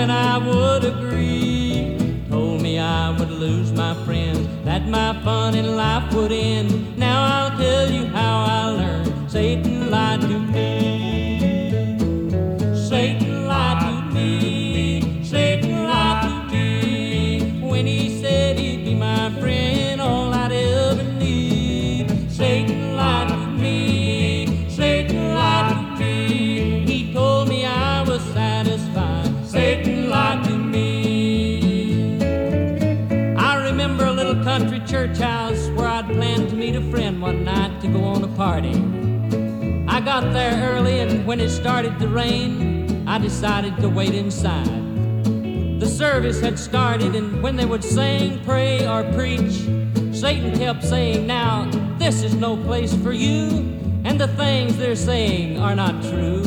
when I would agree. Told me I would lose my friends, that my fun in life would end. Got there early, and when it started to rain, I decided to wait inside. The service had started, and when they would sing, pray, or preach, Satan kept saying, Now, this is no place for you, and the things they're saying are not true.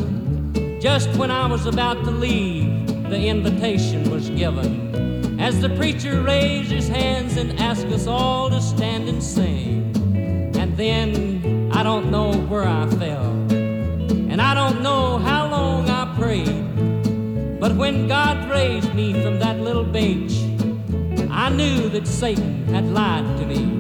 Just when I was about to leave, the invitation was given. As the preacher raised his hands and asked us all to stand and sing. And then I don't know where I fell. And I don't know how long I prayed. But when God raised me from that little bench, I knew that Satan had lied to me.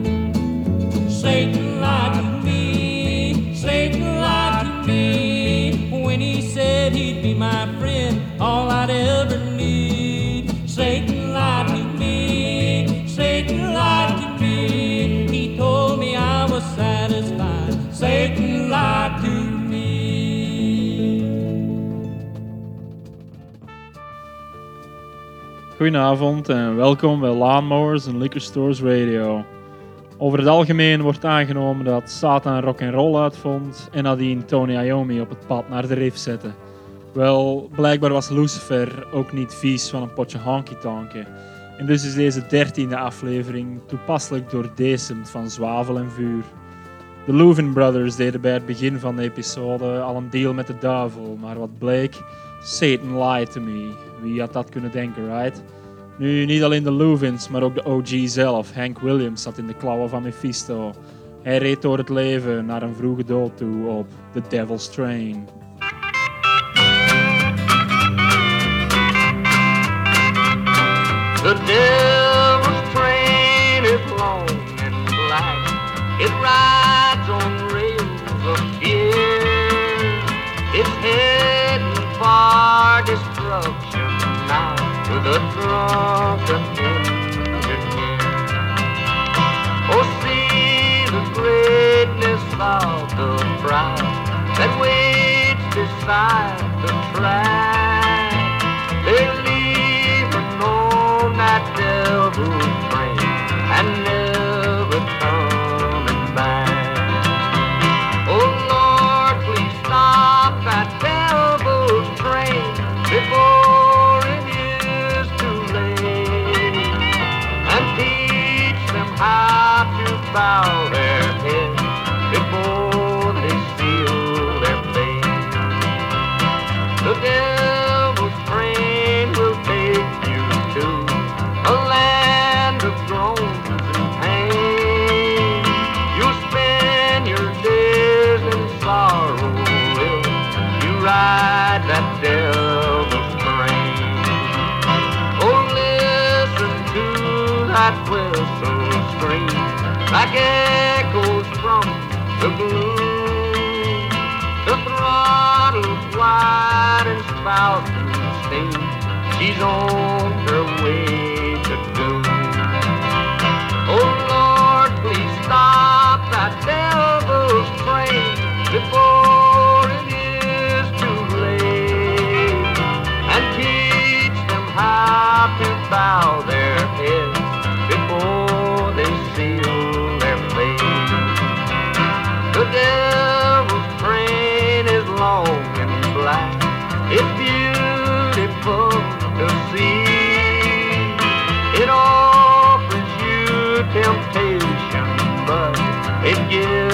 Goedenavond en welkom bij Lawnmowers en Liquor Stores Radio. Over het algemeen wordt aangenomen dat Satan rock and roll uitvond en nadien Tony Iommi op het pad naar de riff zette. Wel, blijkbaar was Lucifer ook niet vies van een potje honky-tonken. En dus is deze dertiende aflevering toepasselijk doordecemd van zwavel en vuur. De Louvin Brothers deden bij het begin van de episode al een deal met de duivel, maar wat bleek? Satan lied to me. Wie had dat kunnen denken, right? Nu, niet alleen de Louvins, maar ook de OG zelf, Hank Williams, zat in de klauwen van Mephisto. Hij reed door het leven naar een vroege dood toe op The Devil's Train. The devil's train is long and black. It rides on rails of fear. It's for destruction now with a drunken. Oh, see the greatness of the crowd that waits beside the track. They're leaving on that devil's how steam. She's on her way you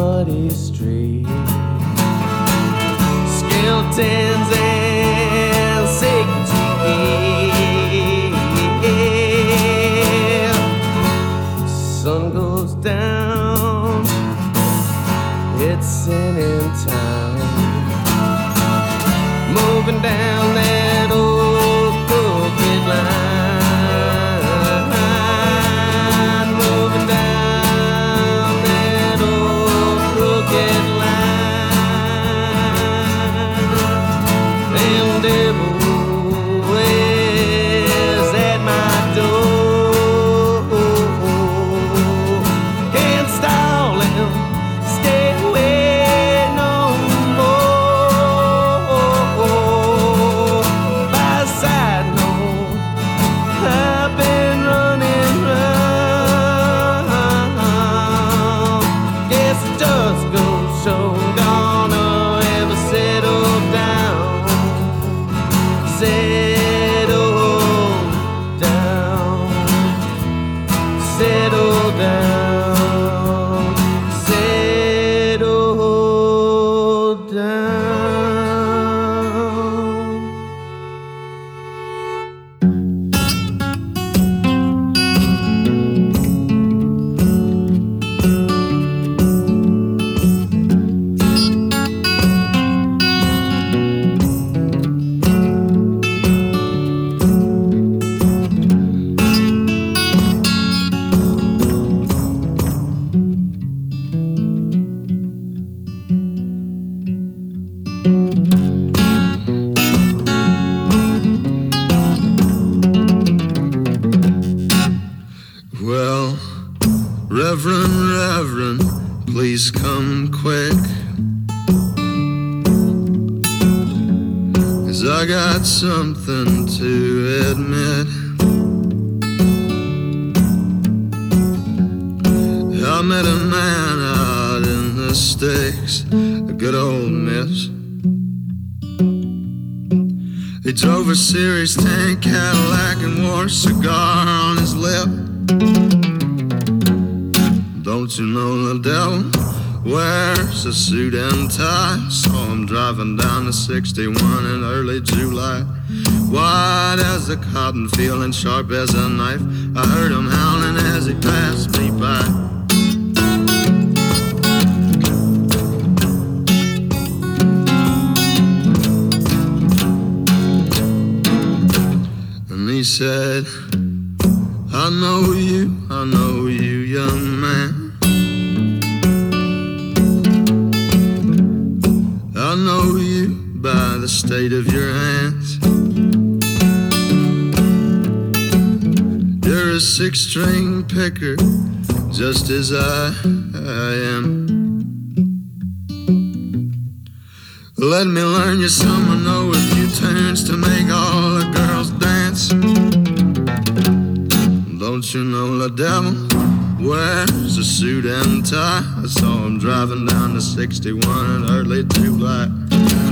muddy streets. Skeletons please come quick. Cause I got something to admit. I met a man out in the sticks, a good old miss. He drove a Series 10 Cadillac and wore a cigar on his lip. Don't you know the devil wears a suit and tie? Saw him driving down the 61 in early July. White as a cotton field and sharp as a knife. I heard him howling as he passed me by. And he said, I know you, I know you, young state of your hands. You're a six string picker, just as I, I am. Let me learn you some, I know a few turns to make all the girls dance. Don't you know the devil wears a suit and tie? I saw him driving down the 61 in early July.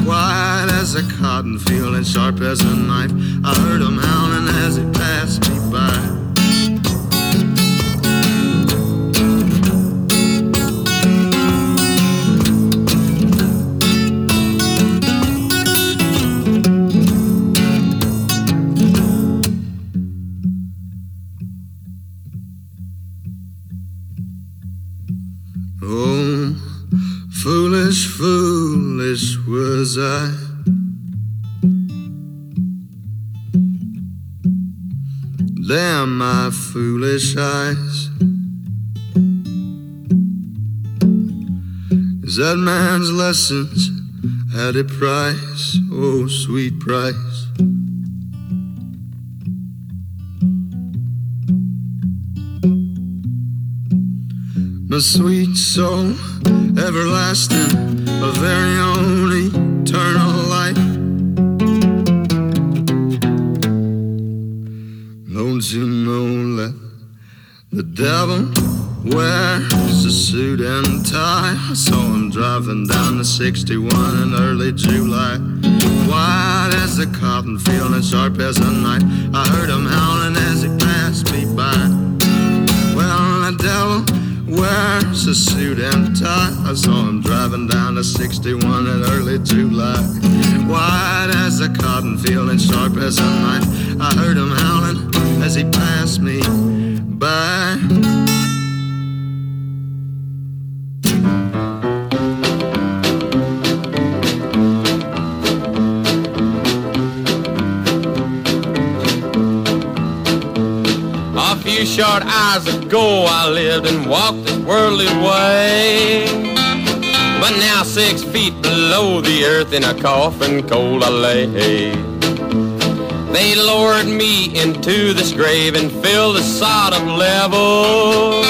White as a cotton field and sharp as a knife. I heard him howling as he passed me by. That man's lessons had a price? Oh, sweet price. my sweet soul, everlasting, a very own eternal life. Don't you know that the devil wears a suit and tie? I saw him driving down the 61 in early July. White as a cotton field and sharp as a knife. I heard him howling as he passed me by. Well, the devil wears a suit and tie. I saw him driving down the 61 in early July. White as a cotton field and sharp as a knife. I heard him howling as he passed me by. Short hours ago, I lived and walked this worldly way. But now, six feet below the earth, in a coffin cold I lay. They lowered me into this grave and filled the sod of level.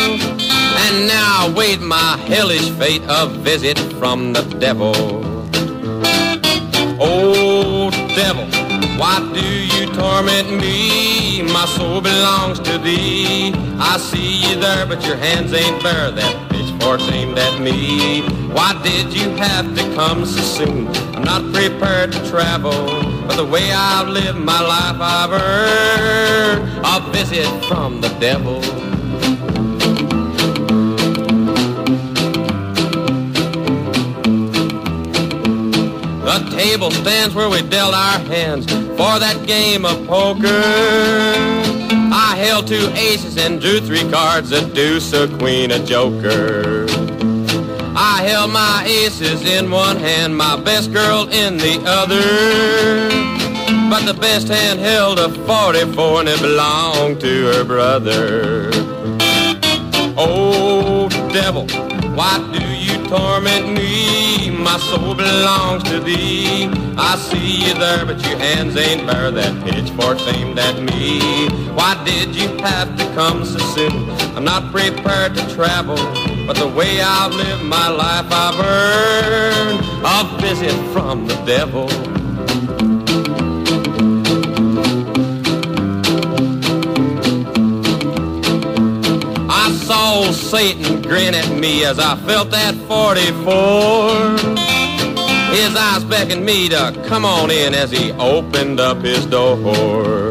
And now I wait my hellish fate, a visit from the devil. Oh, devil, why do you torment me? My soul belongs to thee. I see you there, but your hands ain't bare. That pitchfork's aimed at me. Why did you have to come so soon? I'm not prepared to travel, but the way I've lived my life, I've earned a visit from the devil. Table stands where we dealt our hands for that game of poker. I held two aces and drew three cards, a deuce, a queen, a joker. I held my aces in one hand, my best girl in the other. But the best hand held a 44 and it belonged to her brother. Oh, devil, why do you torment me? my soul belongs to thee. I see you there, but your hands ain't bare. That pitchfork's aimed at me. Why did you have to come so soon? I'm not prepared to travel, but the way I've lived my life, I've earned a visit from the devil. Saw Satan grin at me as I felt that 44. His eyes beckoned me to come on in as he opened up his door.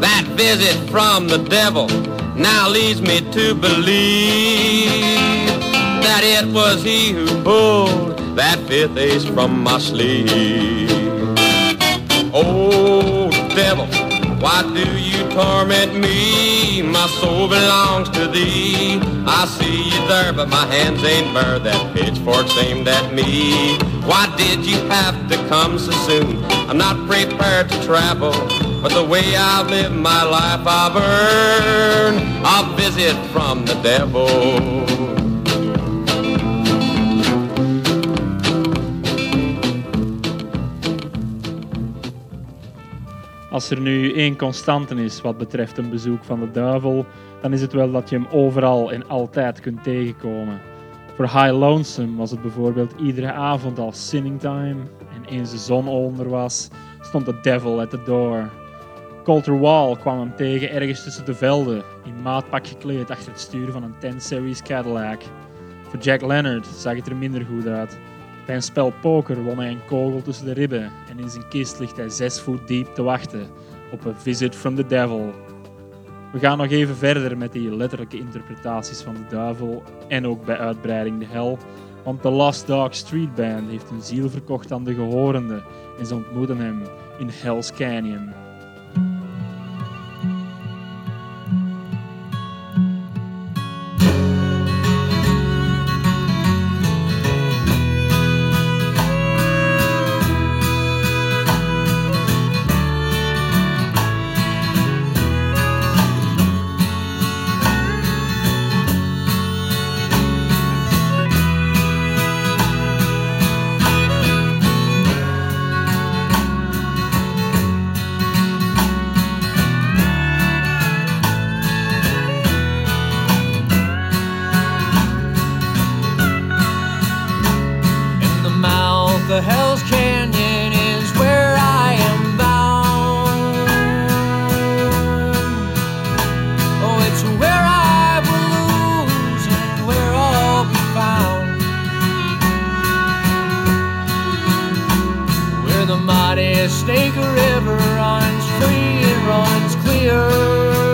That visit from the devil now leads me to believe that it was he who pulled that fifth ace from my sleeve. Oh, devil, why do you torment me? My soul belongs to thee. I see you there, but my hands ain't bare. That pitchfork's aimed at me. Why did you have to come so soon? I'm not prepared to travel, but the way I've lived my life, I've earned a visit from the devil. Als er nu één constante is wat betreft een bezoek van de duivel, dan is het wel dat je hem overal en altijd kunt tegenkomen. Voor High Lonesome was het bijvoorbeeld iedere avond als sinning time en eens de zon onder was, stond de devil at the door. Coulter Wall kwam hem tegen ergens tussen de velden, in maatpak gekleed achter het stuur van een 10 Series Cadillac. Voor Jack Leonard zag het er minder goed uit. Bij een spel poker won hij een kogel tussen de ribben en in zijn kist ligt hij zes voet diep te wachten op een visit from the devil. We gaan nog even verder met die letterlijke interpretaties van de duivel en ook bij uitbreiding de hel, want de Lost Dog Street Band heeft hun ziel verkocht aan de gehorende en ze ontmoeten hem in Hell's Canyon. The mighty Snake River runs free and runs clear.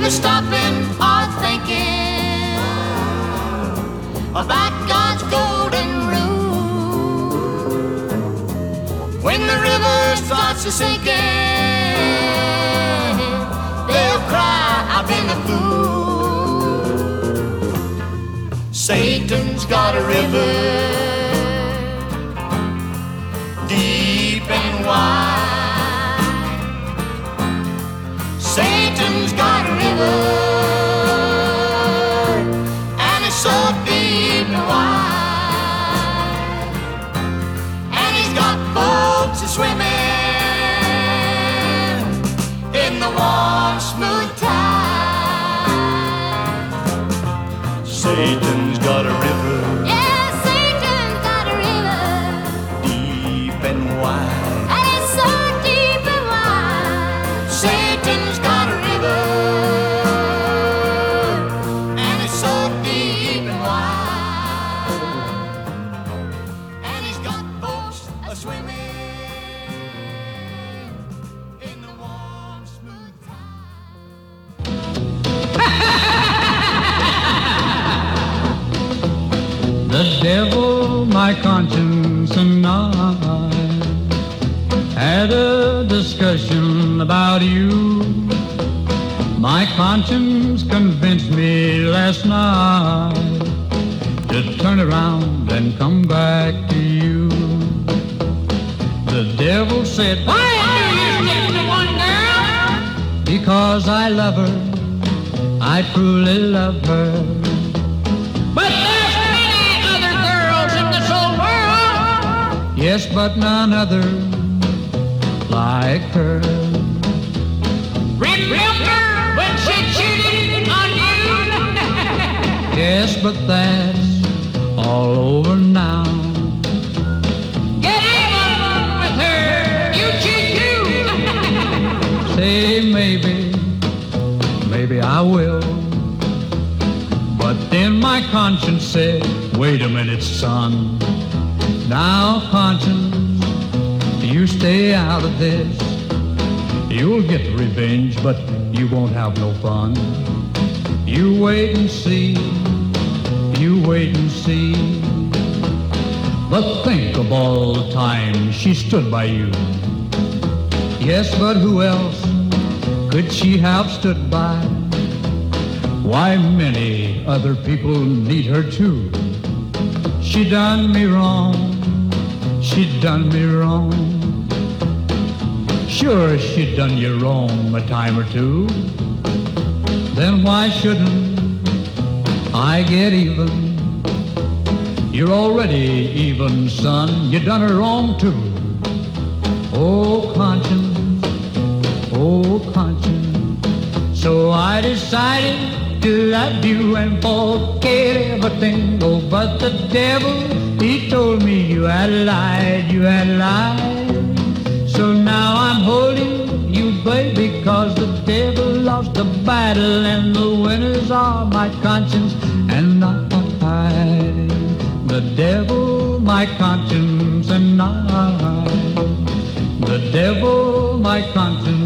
Never stopping or thinking about God's golden rule. When the river starts to sinking, they'll cry, I've been a fool. Satan's got a river deep and wide. Satan's got a about you. My conscience convinced me last night to turn around and come back to you. The devil said, Why are you sticking to one girl? Because I love her. I truly love her. But there's many other girls in this whole world. Yes, but none other like her. Remember when she cheated on you? yes, but that's all over now. Get even with her. You cheat too. Say maybe, maybe I will. But then my conscience said, wait a minute, son. Now, conscience, you stay out of this. You'll get revenge, but you won't have no fun. You wait and see, you wait and see. But think of all the time she stood by you. Yes, but who else could she have stood by? Why, many other people need her too. She done me wrong, she done me wrong. Sure, she'd done you wrong a time or two. Then why shouldn't I get even? You're already even, son. You done her wrong too. Oh, conscience, oh, conscience. So I decided to love you and forget everything. Oh, but the devil, he told me you had lied, you had lied. So now I'm holding you, baby, cause the devil lost the battle and the winners are my conscience and not my pride. The devil, my conscience and I. The devil, my conscience.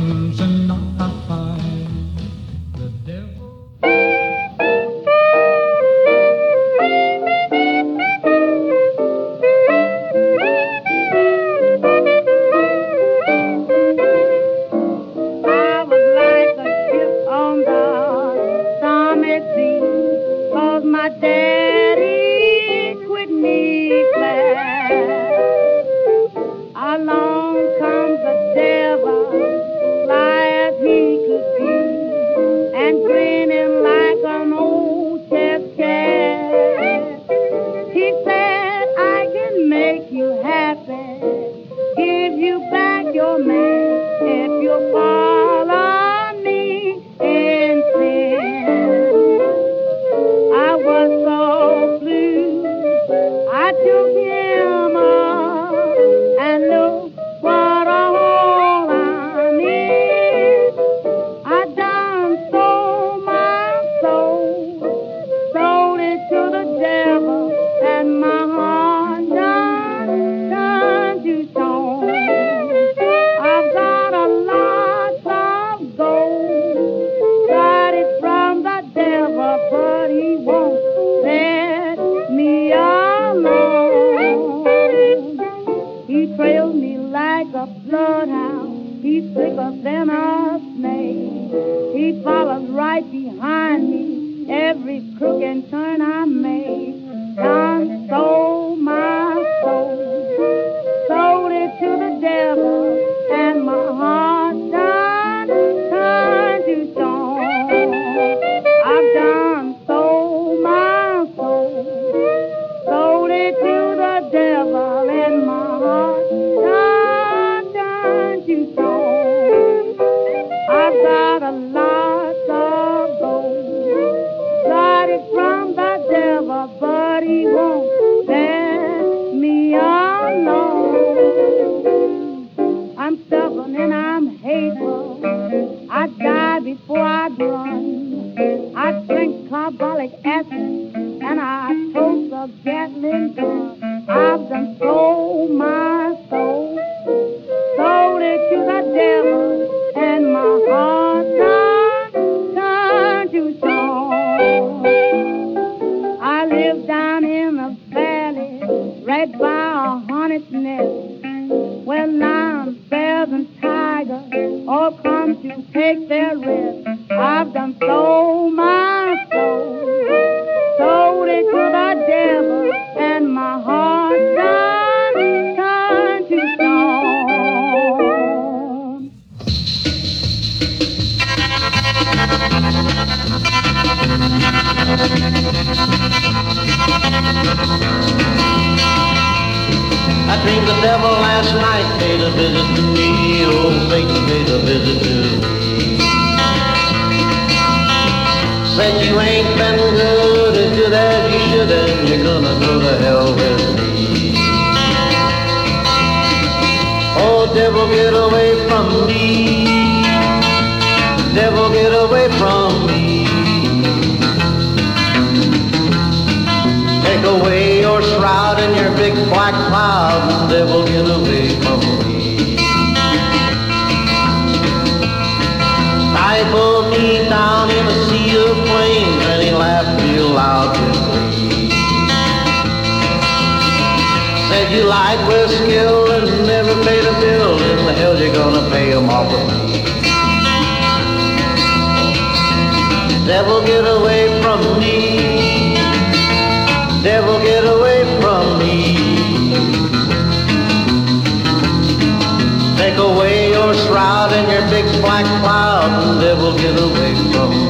Black cloud, and devil, get away from me.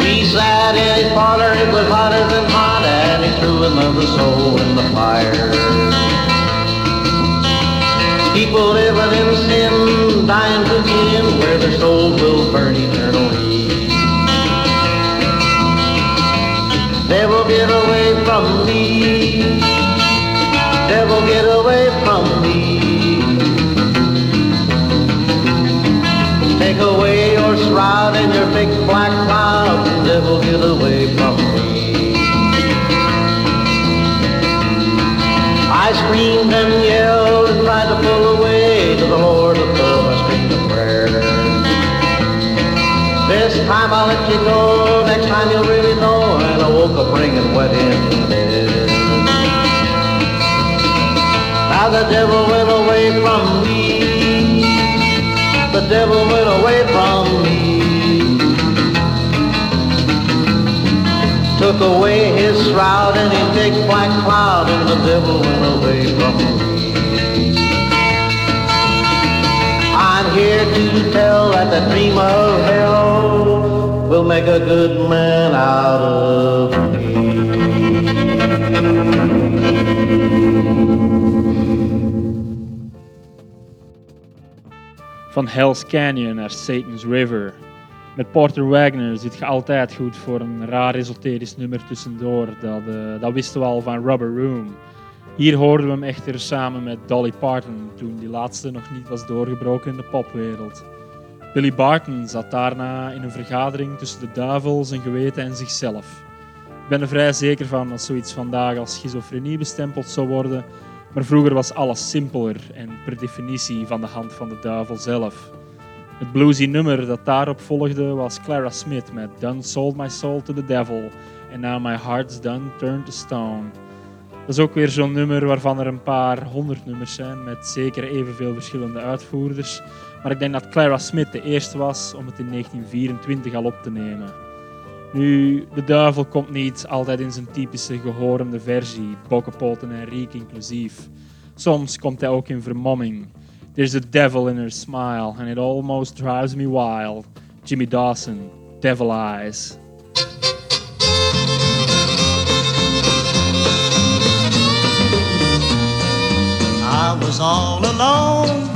We sat in his parlor, it was hotter than hot, and he threw another soul in the fire. People living in sin, dying to get in where their souls will burn time I'll let you go. Next time you'll really know. And I woke up bringing wet in bed. Now the devil went away from me. The devil went away from me. Took away his shroud and his big black cloud, and the devil went away from me. I'm here to tell that the dream of hell make a good man out of. Van Hell's Canyon naar Satan's River. Met Porter Wagner zit je altijd goed voor een raar esoterisch nummer tussendoor. Dat, eh, dat wisten we al van Rubber Room. Hier hoorden we hem echter samen met Dolly Parton, toen die laatste nog niet was doorgebroken in de popwereld. Billy Barton zat daarna in een vergadering tussen de duivel, zijn geweten en zichzelf. Ik ben er vrij zeker van dat zoiets vandaag als schizofrenie bestempeld zou worden, maar vroeger was alles simpeler en per definitie van de hand van de duivel zelf. Het bluesy nummer dat daarop volgde was Clara Smith met Done Sold My Soul to the Devil and Now My Heart's Done Turned to Stone. Dat is ook weer zo'n nummer waarvan er een paar honderd nummers zijn met zeker evenveel verschillende uitvoerders. Maar ik denk dat Clara Smith de eerste was om het in 1924 al op te nemen. Nu, de duivel komt niet altijd in zijn typische gehorende versie, bokkenpoten en riek inclusief. Soms komt hij ook in vermomming. There's a devil in her smile and it almost drives me wild. Jimmy Dawson, Devil Eyes. I was all alone,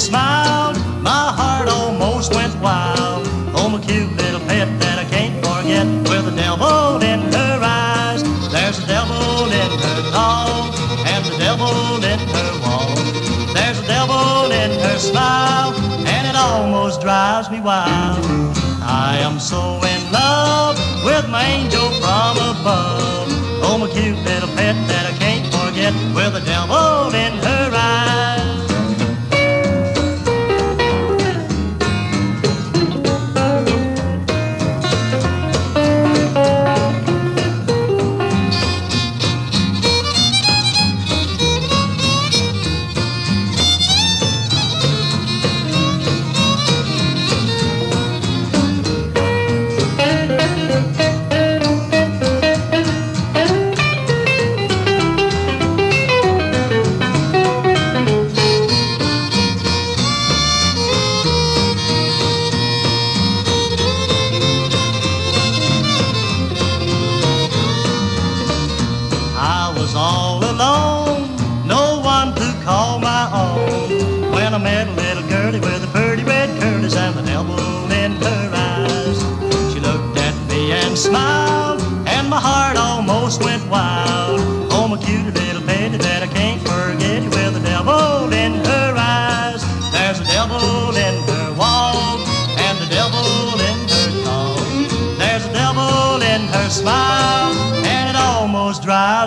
smiled, my heart almost went wild. Oh, my cute little pet that I can't forget with the devil in her eyes. There's a devil in her dog and the devil in her walk. There's a devil in her smile and it almost drives me wild. I am so in love with my angel from above. Oh, my cute little pet that I can't forget with the devil in her eyes.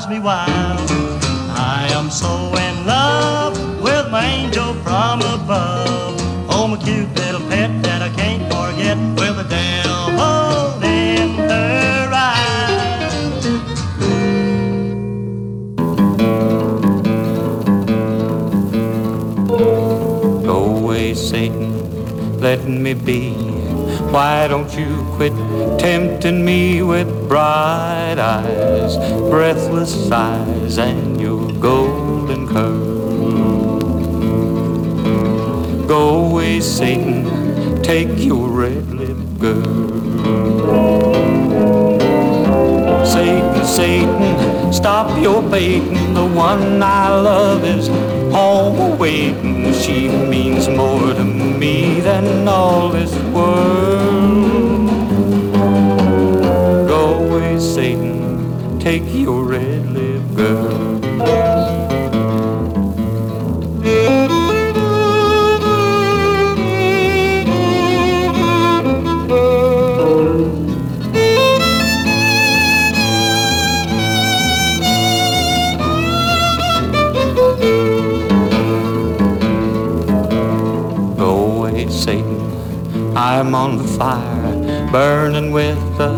Drives me wild. I am so in love with some angel from above. Oh, my cute little pet that I can't forget with the devil in her eyes. Go away, Satan, let me be. Why don't you tempting me with bright eyes, breathless sighs, and your golden curls? Go away, Satan, take your red lip girl. Satan, Satan, stop your baiting. The one I love is home waiting. She means more to me than all this world. I'm on the fire, burning with a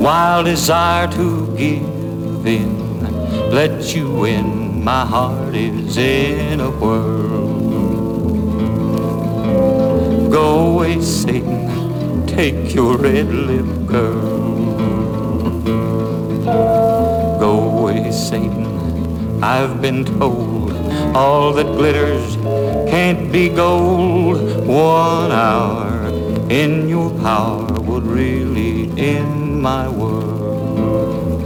wild desire to give in. Let you in, my heart is in a whirl. Go away, Satan, take your red lip girl. Go away, Satan, I've been told all that glitters can't be gold. One hour in your power would really end my world.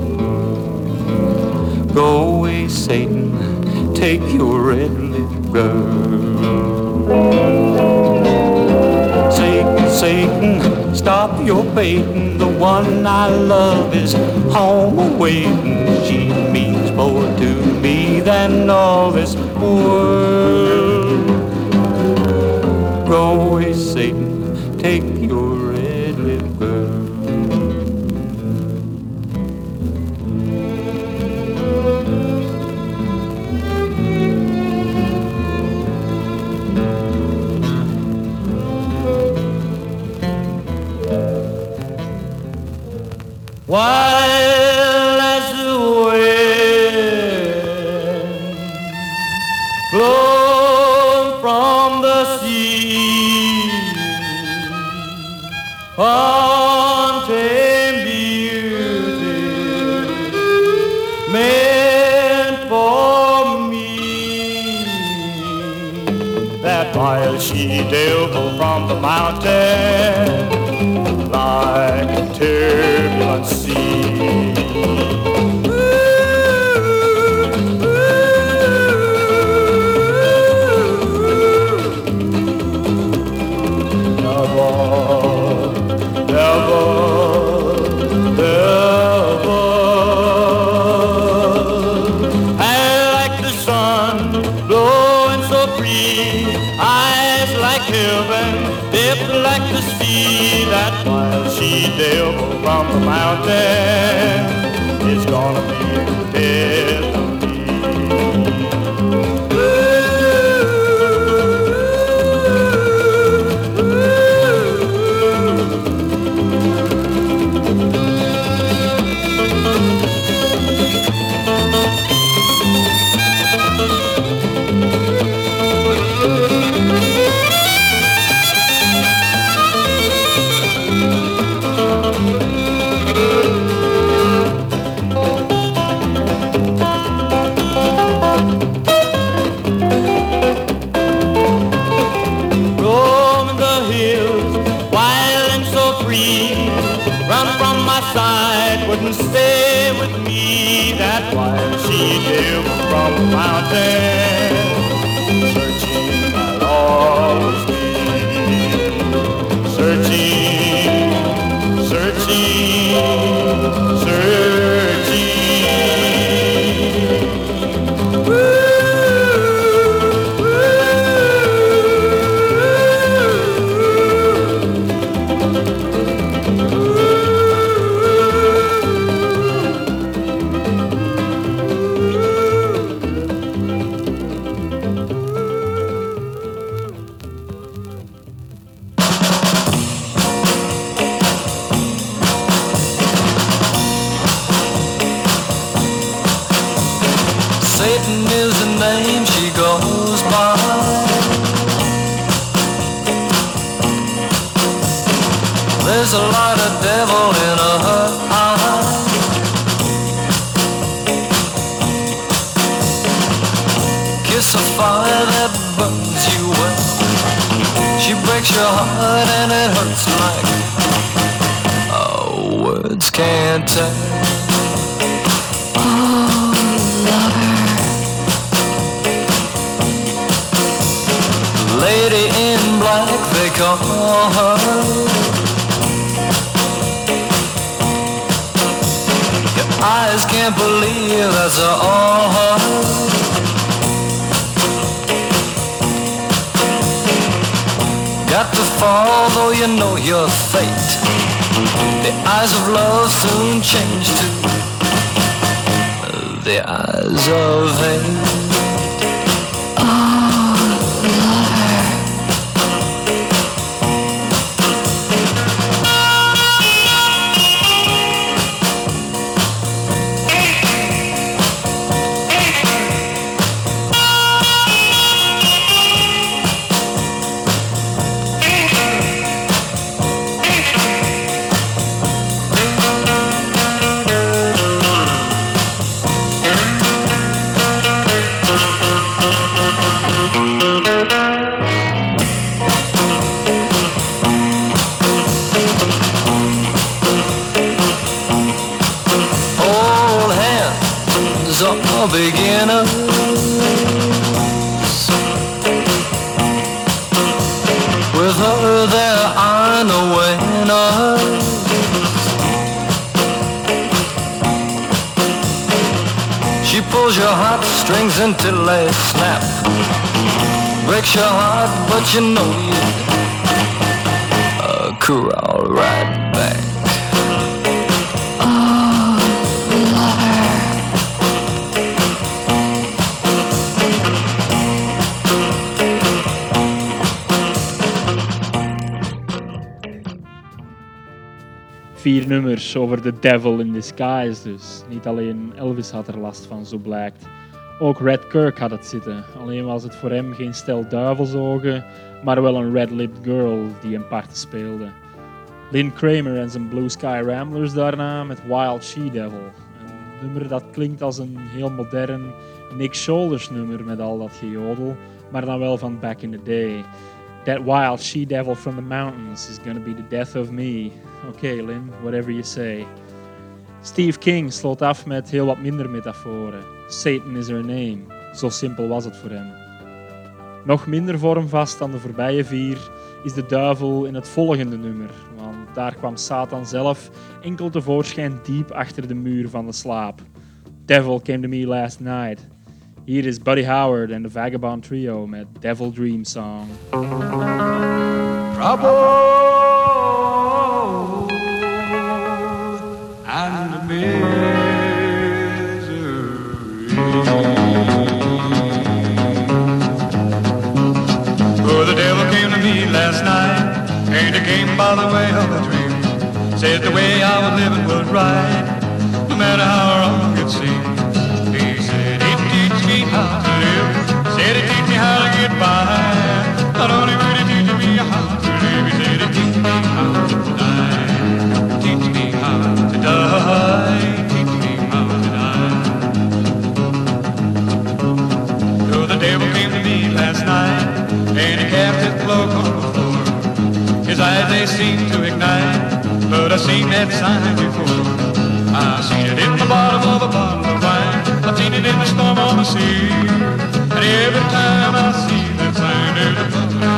Go away, Satan, take your red lip girl. Satan, Satan, stop your baiting. The one I love is home waiting. She means more to me than all this world. Go away, Satan, take your red lip girl. Dived from the mountain like a turbulent sea. A lot of devil in a hut. Kiss a fire that burns you well. She breaks your heart and it hurts like oh, words can't tell. Oh. Lady in black, they call her. Your eyes can't believe that's all. Got to fall, though you know your fate. The eyes of love soon change to the eyes of hate. Your heart, but you know you uh, crawl right back. Oh. Vier nummers over The Devil in Disguise dus. Niet alleen Elvis had er last van, zo blijkt. Ook Red Kirk had het zitten. Alleen was het voor hem geen stel duivelsogen, maar wel een red-lipped girl die een parten speelde. Lynn Kramer en zijn Blue Sky Ramblers daarna met Wild She-Devil. Een nummer dat klinkt als een heel modern Nick Shoulders nummer met al dat gejodel, maar dan wel van back in the day. That wild she-devil from the mountains is gonna be the death of me. Oké, Lynn, whatever you say. Steve King sloot af met heel wat minder metaforen. Satan is her name. Zo simpel was het voor hem. Nog minder vormvast dan de voorbije vier is de duivel in het volgende nummer, want daar kwam Satan zelf enkel tevoorschijn diep achter de muur van de slaap. Devil came to me last night. Hier is Buddy Howard en de Vagabond Trio met Devil Dream Song. trouble and misery. Oh, the devil came to me last night, and it came by the way of a dream. Said the way I was living was right, no matter how wrong it seemed. He said he'd teach me how to live, said he'd teach me how to get by. Not only would he teach me how to live, he said he'd teach me how to die. Teach me how to die. Night, and cloak on the floor. His eyes they seemed to ignite, but I've seen that sign before. I've seen it in the bottom of a bottle of wine. I've seen it in the storm on the sea. And every time I see that sign, there's a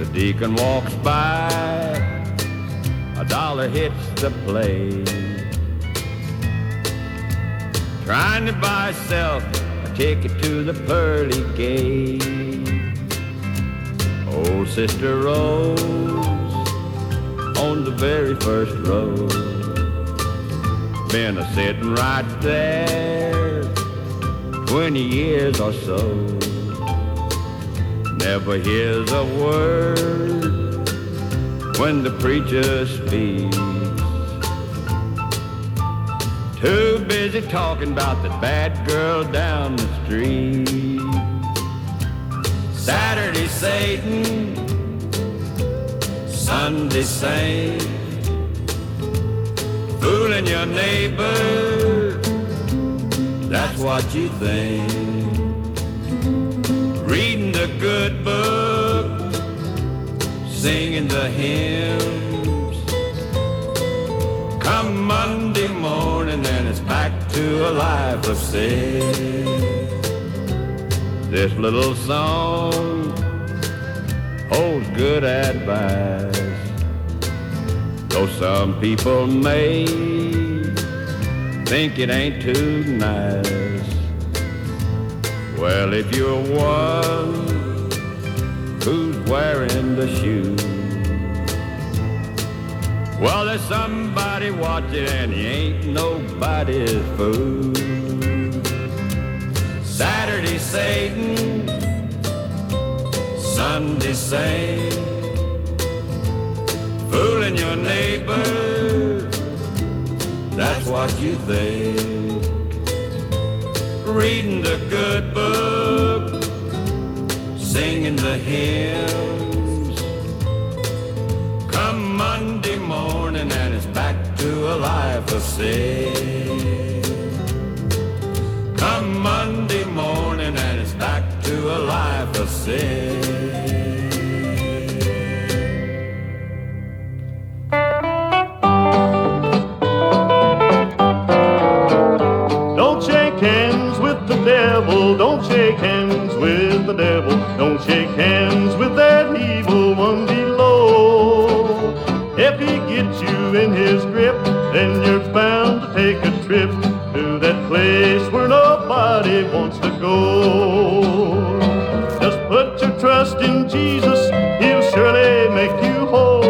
The deacon walks by, a dollar hits the plate. Trying to buy self a ticket to the pearly gate. Old Sister Rose on the very first row. Been a sitting right there 20 years or so. Never hears a word when the preacher speaks. Too busy talking about the bad girl down the street. Saturday Satan, Sunday Saint, fooling your neighbor, that's what you think. Good book, singing the hymns. Come Monday morning and it's back to a life of sin. This little song holds good advice. Though some people may think it ain't too nice. Well, if you're one wearing the shoe, well, there's somebody watching and he ain't nobody's fool. Saturday Satan, Sunday Saint, fooling your neighbor, that's what you think. Reading the good book, singing the hymns. Sin. Come Monday morning and it's back to a life of sin. Don't shake hands with the devil. Don't shake hands with the devil. Don't shake hands with that evil one below. If he gets you in his grip, then you're take a trip to that place where nobody wants to go. Just put your trust in Jesus, he'll surely make you whole.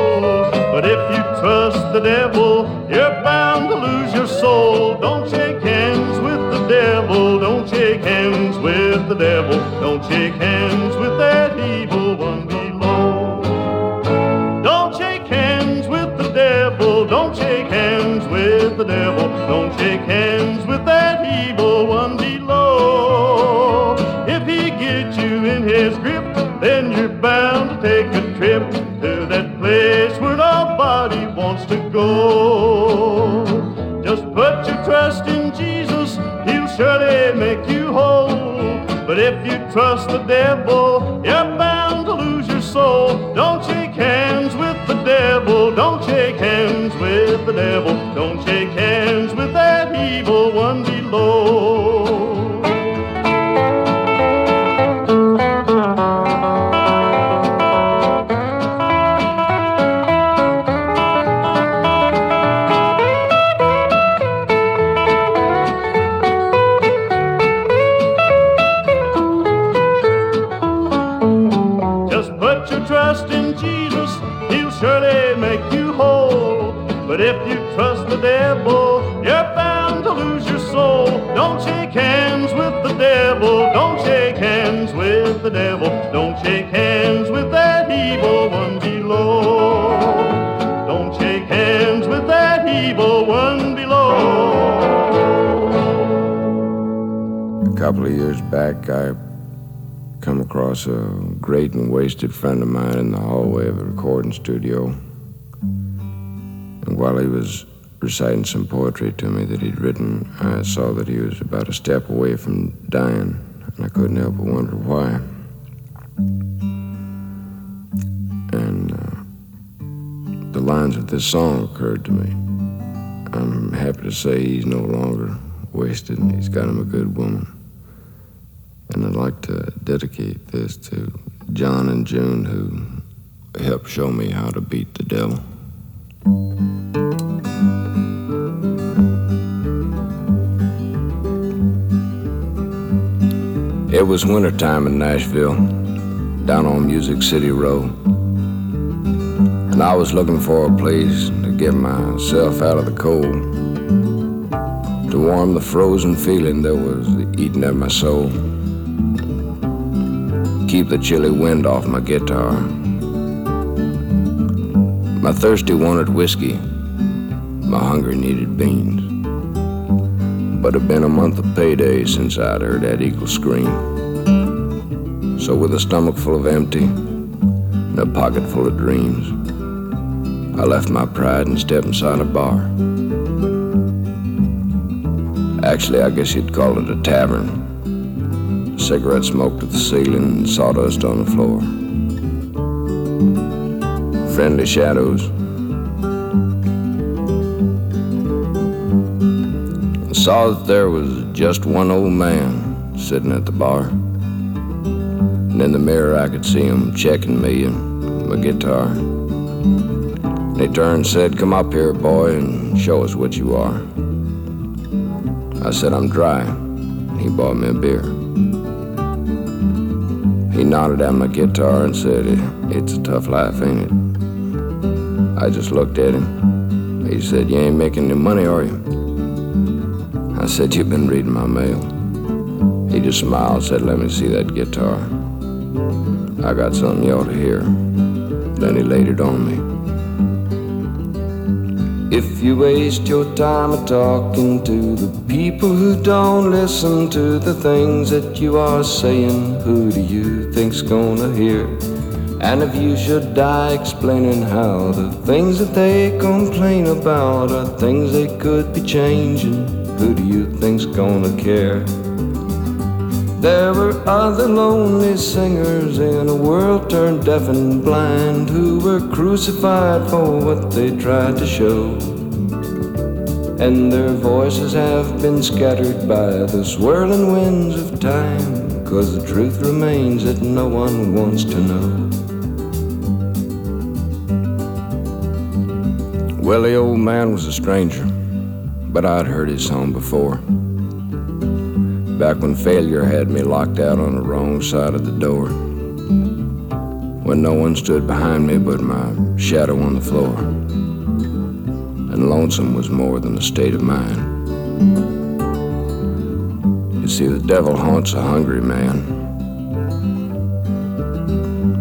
But if you trust the devil, you're bound to lose your soul. Don't shake hands with the devil. Don't shake hands with the devil. Don't shake hands with that evil one below. If he gets you in his grip, then you're bound to take a trip to that place where nobody wants to go. Just put your trust in Jesus, he'll surely make you whole. But if you trust your trust in Jesus, he'll surely make you whole. But if you trust the devil, you're bound to lose your soul. Don't shake hands with the devil. Don't shake hands with the devil. Don't shake hands with that evil one below. Don't shake hands with that evil one below. A couple of years back, I across a great and wasted friend of mine in the hallway of a recording studio. And while he was reciting some poetry to me that he'd written, I saw that he was about a step away from dying, and I couldn't help but wonder why. And uh, the lines of this song occurred to me. I'm happy to say he's no longer wasted, and he's got him a good woman. And I'd like to dedicate this to John and June, who helped show me how to beat the devil. It was wintertime in Nashville, down on Music City Road. And I was looking for a place to get myself out of the cold, to warm the frozen feeling that was eating at my soul, keep the chilly wind off my guitar. My thirsty wanted whiskey, my hungry needed beans. But it'd been a month of payday since I'd heard that eagle scream. So with a stomach full of empty and a pocket full of dreams, I left my pride and stepped inside a bar. Actually, I guess you'd call it a tavern. Cigarette smoke to the ceiling and sawdust on the floor. Friendly shadows. I saw that there was just one old man sitting at the bar. And in the mirror, I could see him checking me and my guitar. And he turned and said, Come up here, boy, and show us what you are. I said, I'm dry. And he bought me a beer. He nodded at my guitar and said, It's a tough life, ain't it? I just looked at him. He said, You ain't making any money, are you? I said, You've been reading my mail. He just smiled and said, Let me see that guitar. I got something you ought to hear. Then he laid it on me. If you waste your time talking to the people who don't listen to the things that you are saying, who do you think's gonna hear? And if you should die explaining how the things that they complain about are things they could be changing, who do you think's gonna care? There were other lonely singers in a world turned deaf and blind who were crucified for what they tried to show. And their voices have been scattered by the swirling winds of time, cause the truth remains that no one wants to know. Well, the old man was a stranger, but I'd heard his song before. Back when failure had me locked out on the wrong side of the door. When no one stood behind me but my shadow on the floor. And lonesome was more than a state of mind. You see, the devil haunts a hungry man.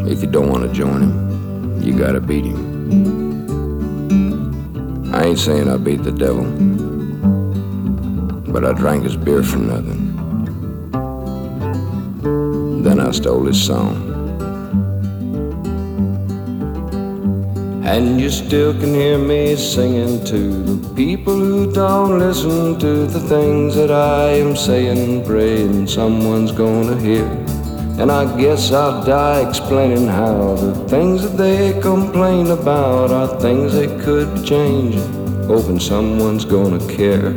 If you don't want to join him, you gotta beat him. I ain't saying I beat the devil, but I drank his beer for nothing. Then I stole his song. And you still can hear me singing to the people who don't listen to the things that I am saying, praying someone's gonna hear. And I guess I'll die explaining how the things that they complain about are things they could be changing, hoping someone's gonna care.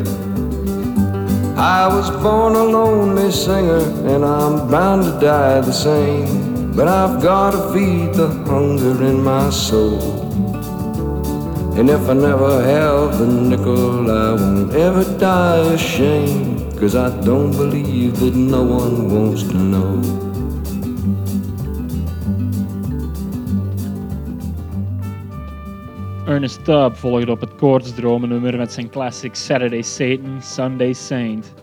I was born a lonely singer, and I'm bound to die the same. But I've gotta feed the hunger in my soul. And if I never have the nickel, I won't ever die ashamed. Cause I don't believe that no one wants to know. Ernest Tubb volgde op het koortsdromennummer met zijn classic Saturday Satan, Sunday Saint.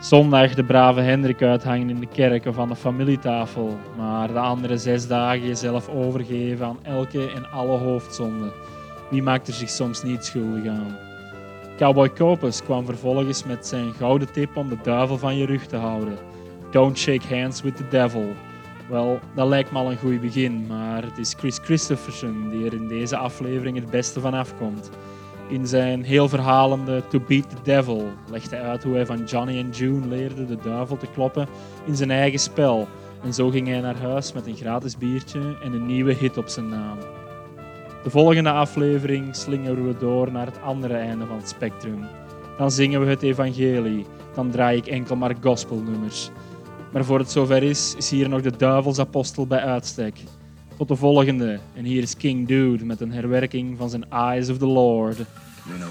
Zondag de brave Hendrik uithangen in de kerken van de familietafel, maar de andere zes dagen jezelf overgeven aan elke en alle hoofdzonde. Wie maakt er zich soms niet schuldig aan? Cowboy Copus kwam vervolgens met zijn gouden tip om de duivel van je rug te houden. Don't Shake Hands with the Devil. Wel, dat lijkt me al een goed begin, maar het is Chris Christopherson die er in deze aflevering het beste van afkomt. In zijn heel verhalende To Beat the Devil legt hij uit hoe hij van Johnny en June leerde de duivel te kloppen in zijn eigen spel. En zo ging hij naar huis met een gratis biertje en een nieuwe hit op zijn naam. De volgende aflevering slingeren we door naar het andere einde van het spectrum. Dan zingen we het evangelie, dan draai ik enkel maar gospelnummers. Maar voor het zover is, is hier nog de duivelsapostel bij uitstek. Tot de volgende, en hier is King Dude met een herwerking van zijn Eyes of the Lord. We know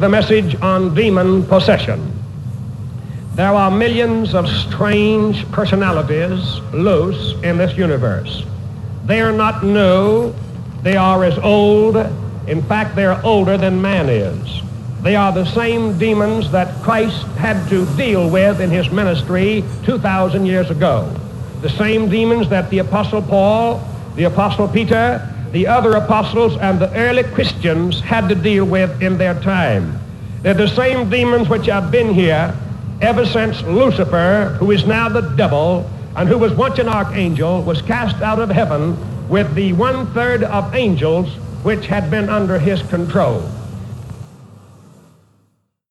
the message on demon possession. There are millions of strange personalities loose in this universe. They are not new. They are as old. In fact, they're older than man is. They are the same demons that Christ had to deal with in his ministry 2,000 years ago. The same demons that the Apostle Paul, the Apostle Peter, the other apostles, and the early Christians had to deal with in their time. They're the same demons which have been here ever since Lucifer, who is now the devil, and who was once an archangel, was cast out of heaven with the one-third of angels which had been under his control.